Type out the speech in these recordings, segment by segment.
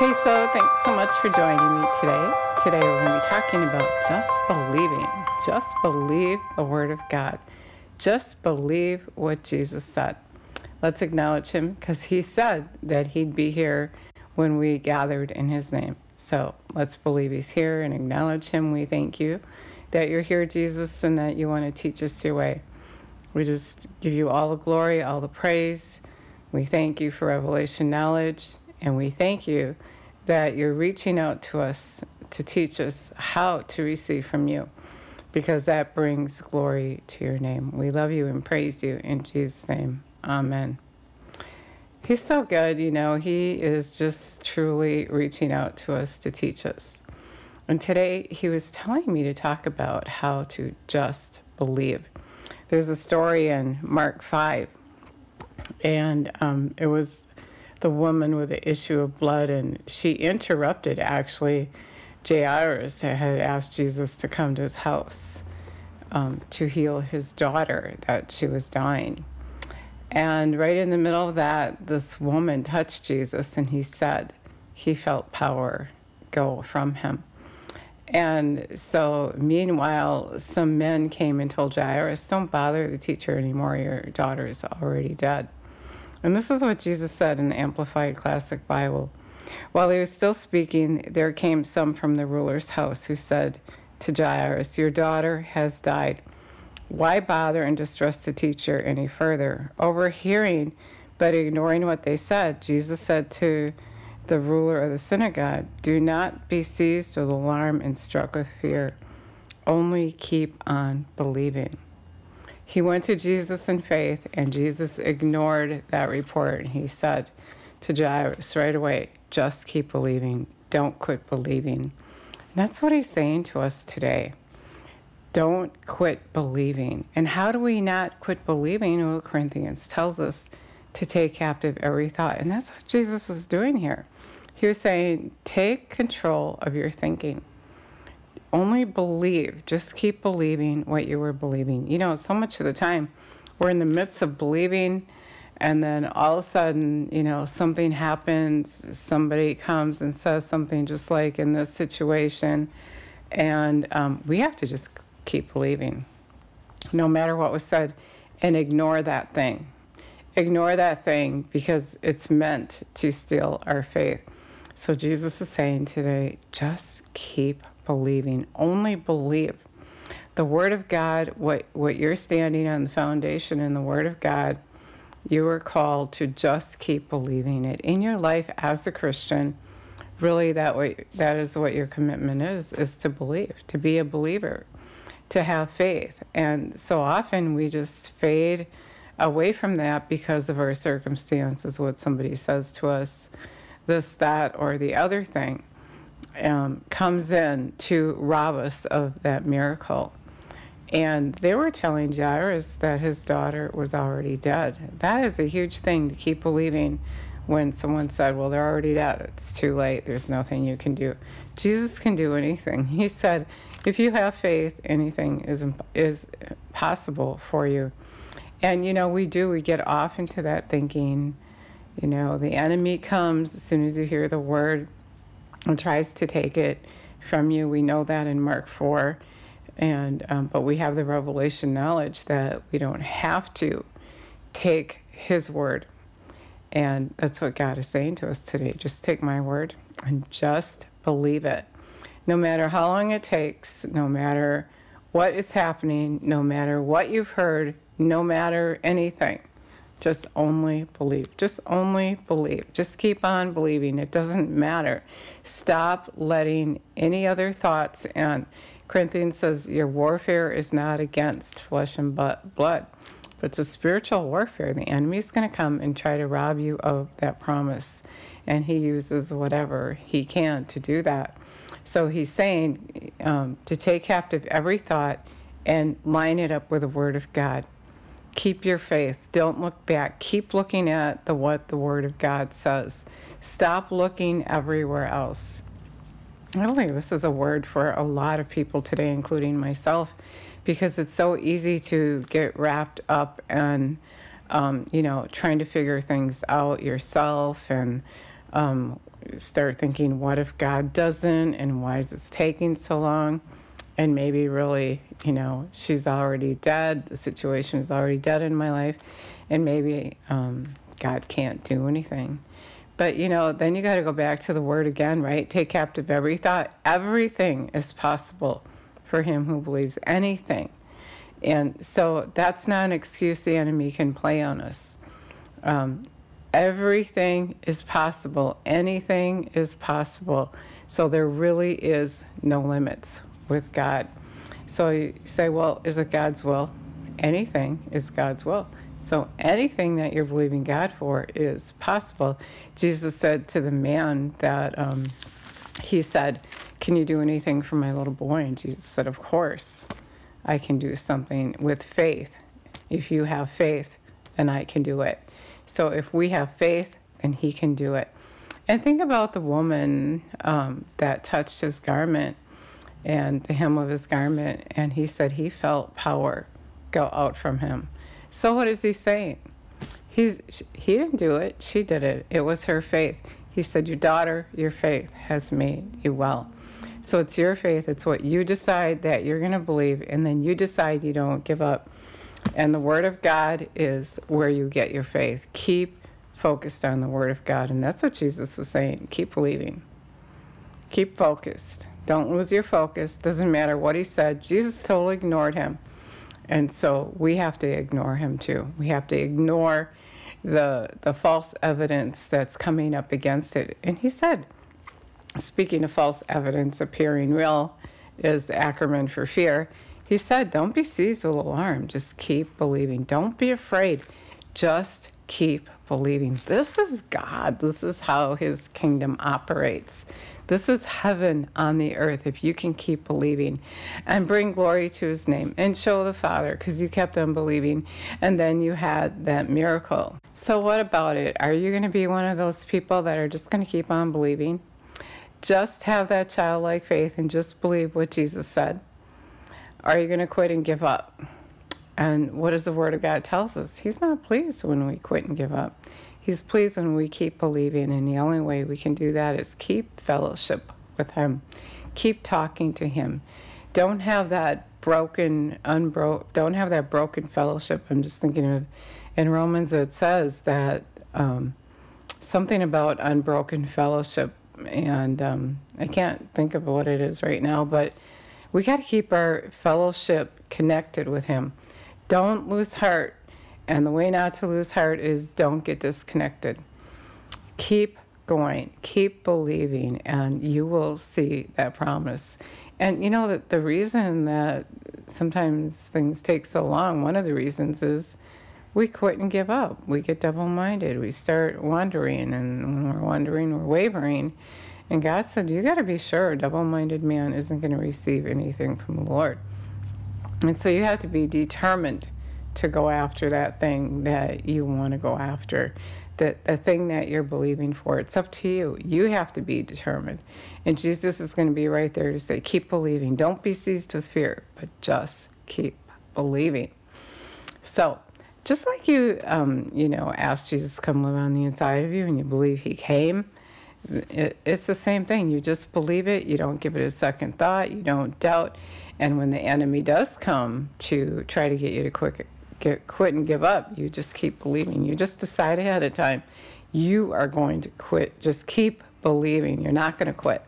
Hey, so thanks so much for joining me today. Today we're going to be talking about just believing. Just believe the Word of God. Just believe what Jesus said. Let's acknowledge Him because He said that He'd be here when we gathered in His name. So let's believe He's here and acknowledge Him. We thank you that you're here, Jesus, and that you want to teach us your way. We just give you all the glory, all the praise. We thank you for revelation knowledge, and we thank you that you're reaching out to us to teach us how to receive from you, because that brings glory to your name. We love you and praise you in Jesus' name. Amen. He's so good, you know, he is just truly reaching out to us to teach us. And today he was telling me to talk about how to just believe. There's a story in Mark 5, and um, it was the woman with the issue of blood, and she interrupted actually. Jairus had asked Jesus to come to his house um, to heal his daughter, that she was dying. And right in the middle of that, this woman touched Jesus, and he said he felt power go from him. And so, meanwhile, some men came and told Jairus, Don't bother the teacher anymore, your daughter is already dead. And this is what Jesus said in the Amplified Classic Bible. While he was still speaking, there came some from the ruler's house who said to Jairus, Your daughter has died. Why bother and distress the teacher any further? Overhearing but ignoring what they said, Jesus said to the ruler of the synagogue, Do not be seized with alarm and struck with fear. Only keep on believing. He went to Jesus in faith, and Jesus ignored that report. He said to Jairus right away, Just keep believing. Don't quit believing. And that's what he's saying to us today. Don't quit believing. And how do we not quit believing? Well, Corinthians tells us to take captive every thought. And that's what Jesus is doing here. He was saying, take control of your thinking. Only believe. Just keep believing what you were believing. You know, so much of the time, we're in the midst of believing, and then all of a sudden, you know, something happens. Somebody comes and says something just like in this situation, and um, we have to just keep believing, no matter what was said, and ignore that thing. Ignore that thing because it's meant to steal our faith. So Jesus is saying today, just keep believing. Only believe. The Word of God, what, what you're standing on the foundation in the Word of God, you are called to just keep believing it. In your life as a Christian, really that way that is what your commitment is, is to believe, to be a believer, to have faith. And so often we just fade away from that because of our circumstances, what somebody says to us this, that, or the other thing um, comes in to rob us of that miracle. And they were telling Jairus that his daughter was already dead. That is a huge thing to keep believing when someone said, Well, they're already dead. It's too late. There's nothing you can do. Jesus can do anything. He said, If you have faith, anything is, is possible for you. And, you know, we do, we get off into that thinking you know, the enemy comes as soon as you hear the word and tries to take it from you. We know that in Mark 4. And, um, but we have the revelation knowledge that we don't have to take his word. And that's what God is saying to us today. Just take my word and just believe it. No matter how long it takes, no matter what is happening, no matter what you've heard, no matter anything just only believe. Just only believe. Just keep on believing. It doesn't matter. Stop letting any other thoughts and Corinthians says your warfare is not against flesh and blood, but it's a spiritual warfare. The enemy is going to come and try to rob you of that promise, and he uses whatever he can to do that. So he's saying um, to take captive every thought and line it up with the Word of God keep your faith. Don't look back. Keep looking at the what the Word of God says. Stop looking everywhere else. I don't think this is a word for a lot of people today, including myself, because it's so easy to get wrapped up in, um, you know, trying to figure things out yourself and um, start thinking, what if God doesn't? And why is this taking so long? And maybe really, you know, she's already dead. The situation is already dead in my life. And maybe um, God can't do anything. But, you know, then you got to go back to the word again, right? Take captive every thought. Everything is possible for him who believes anything. And so that's not an excuse the enemy can play on us. Um, everything is possible, anything is possible. So there really is no limits with God. So you say, well, is it God's will? Anything is God's will. So anything that you're believing God for is possible. Jesus said to the man that um, he said, Can you do anything for my little boy? And Jesus said, Of course, I can do something with faith. If you have faith, then I can do it. So if we have faith, then he can do it. And think about the woman um, that touched his garment and the hem of his garment, and he said he felt power go out from him. So what is he saying? He's he didn't do it. She did it. It was her faith. He said, "Your daughter, your faith has made you well." So it's your faith. It's what you decide that you're going to believe, and then you decide you don't give up. And the Word of God is where you get your faith. Keep focused on the Word of God, and that's what Jesus is saying. Keep believing. Keep focused. Don't lose your focus. Doesn't matter what he said. Jesus totally ignored him. And so we have to ignore him too. We have to ignore the the false evidence that's coming up against it. And he said, speaking of false evidence appearing real is the acronym for fear. He said, Don't be seized with alarm. Just keep believing. Don't be afraid. Just keep believing. This is God. This is how his kingdom operates. This is heaven on the earth if you can keep believing and bring glory to his name and show the Father because you kept on believing and then you had that miracle. So, what about it? Are you going to be one of those people that are just going to keep on believing? Just have that childlike faith and just believe what Jesus said? Are you going to quit and give up? And what does the Word of God tells us? He's not pleased when we quit and give up. He's pleased when we keep believing, and the only way we can do that is keep fellowship with Him, keep talking to Him. Don't have that broken, unbroken. Don't have that broken fellowship. I'm just thinking of, in Romans it says that um, something about unbroken fellowship, and um, I can't think of what it is right now, but we got to keep our fellowship connected with Him. Don't lose heart and the way not to lose heart is don't get disconnected. Keep going, keep believing, and you will see that promise. And you know that the reason that sometimes things take so long, one of the reasons is we quit and give up. We get double minded. We start wandering, and when we're wandering, we're wavering. And God said, You got to be sure a double minded man isn't going to receive anything from the Lord. And so you have to be determined to go after that thing that you want to go after, the, the thing that you're believing for. It's up to you. You have to be determined. And Jesus is going to be right there to say, keep believing. Don't be seized with fear, but just keep believing. So, just like you, um, you know, asked Jesus come live on the inside of you and you believe he came, it, it's the same thing. You just believe it. You don't give it a second thought. You don't doubt. And when the enemy does come to try to get you to quit, get, quit and give up. You just keep believing. You just decide ahead of time you are going to quit. Just keep believing. You're not going to quit.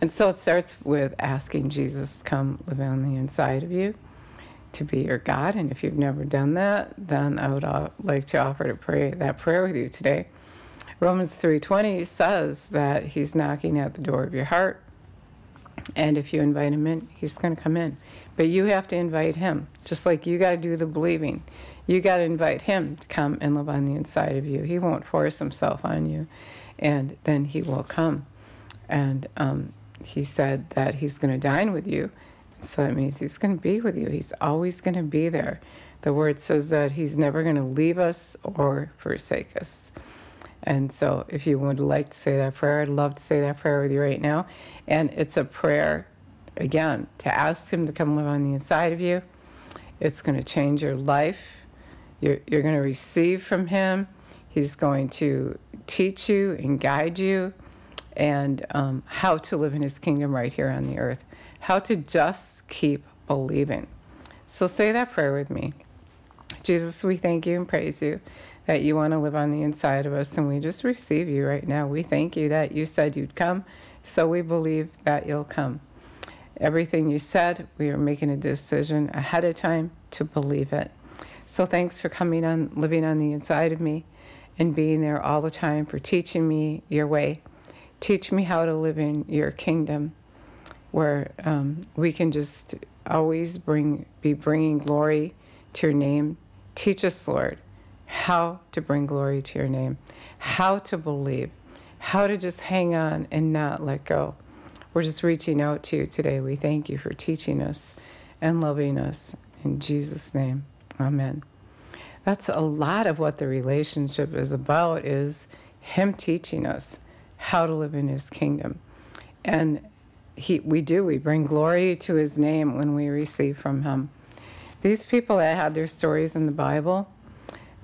And so it starts with asking Jesus come live on the inside of you to be your God. And if you've never done that, then I would uh, like to offer to pray that prayer with you today. Romans 3:20 says that he's knocking at the door of your heart. And if you invite him in, he's going to come in. But you have to invite him, just like you got to do the believing. You got to invite him to come and live on the inside of you. He won't force himself on you, and then he will come. And um, he said that he's going to dine with you. So that means he's going to be with you. He's always going to be there. The word says that he's never going to leave us or forsake us. And so, if you would like to say that prayer, I'd love to say that prayer with you right now. And it's a prayer, again, to ask Him to come live on the inside of you. It's going to change your life. You're, you're going to receive from Him. He's going to teach you and guide you. and um, how to live in his kingdom right here on the earth. How to just keep believing. So say that prayer with me. Jesus, we thank you and praise you that you want to live on the inside of us, and we just receive you right now. We thank you that you said you'd come, so we believe that you'll come. Everything you said, we are making a decision ahead of time to believe it. So thanks for coming on, living on the inside of me, and being there all the time for teaching me your way. Teach me how to live in your kingdom, where um, we can just always bring be bringing glory to your name. Teach us, Lord, how to bring glory to your name, how to believe, how to just hang on and not let go. We're just reaching out to you today. We thank you for teaching us and loving us. In Jesus' name, amen. That's a lot of what the relationship is about is him teaching us how to live in his kingdom. And he, we do, we bring glory to his name when we receive from him. These people that had their stories in the Bible,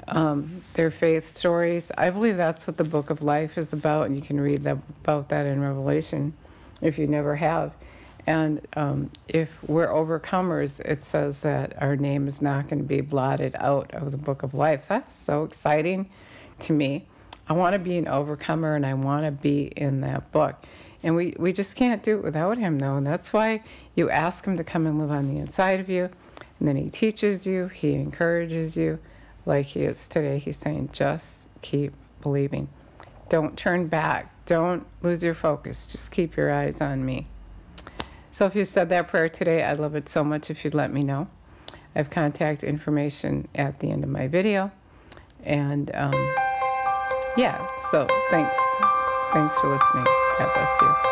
um, their faith stories, I believe that's what the book of life is about, and you can read that, about that in Revelation if you never have. And um, if we're overcomers, it says that our name is not going to be blotted out of the book of life. That's so exciting to me. I want to be an overcomer and I want to be in that book. And we, we just can't do it without him, though. And that's why you ask him to come and live on the inside of you. And then he teaches you, he encourages you, like he is today. He's saying, just keep believing. Don't turn back. Don't lose your focus. Just keep your eyes on me. So if you said that prayer today, I'd love it so much if you'd let me know. I have contact information at the end of my video. And um, yeah, so thanks. Thanks for listening. God bless you.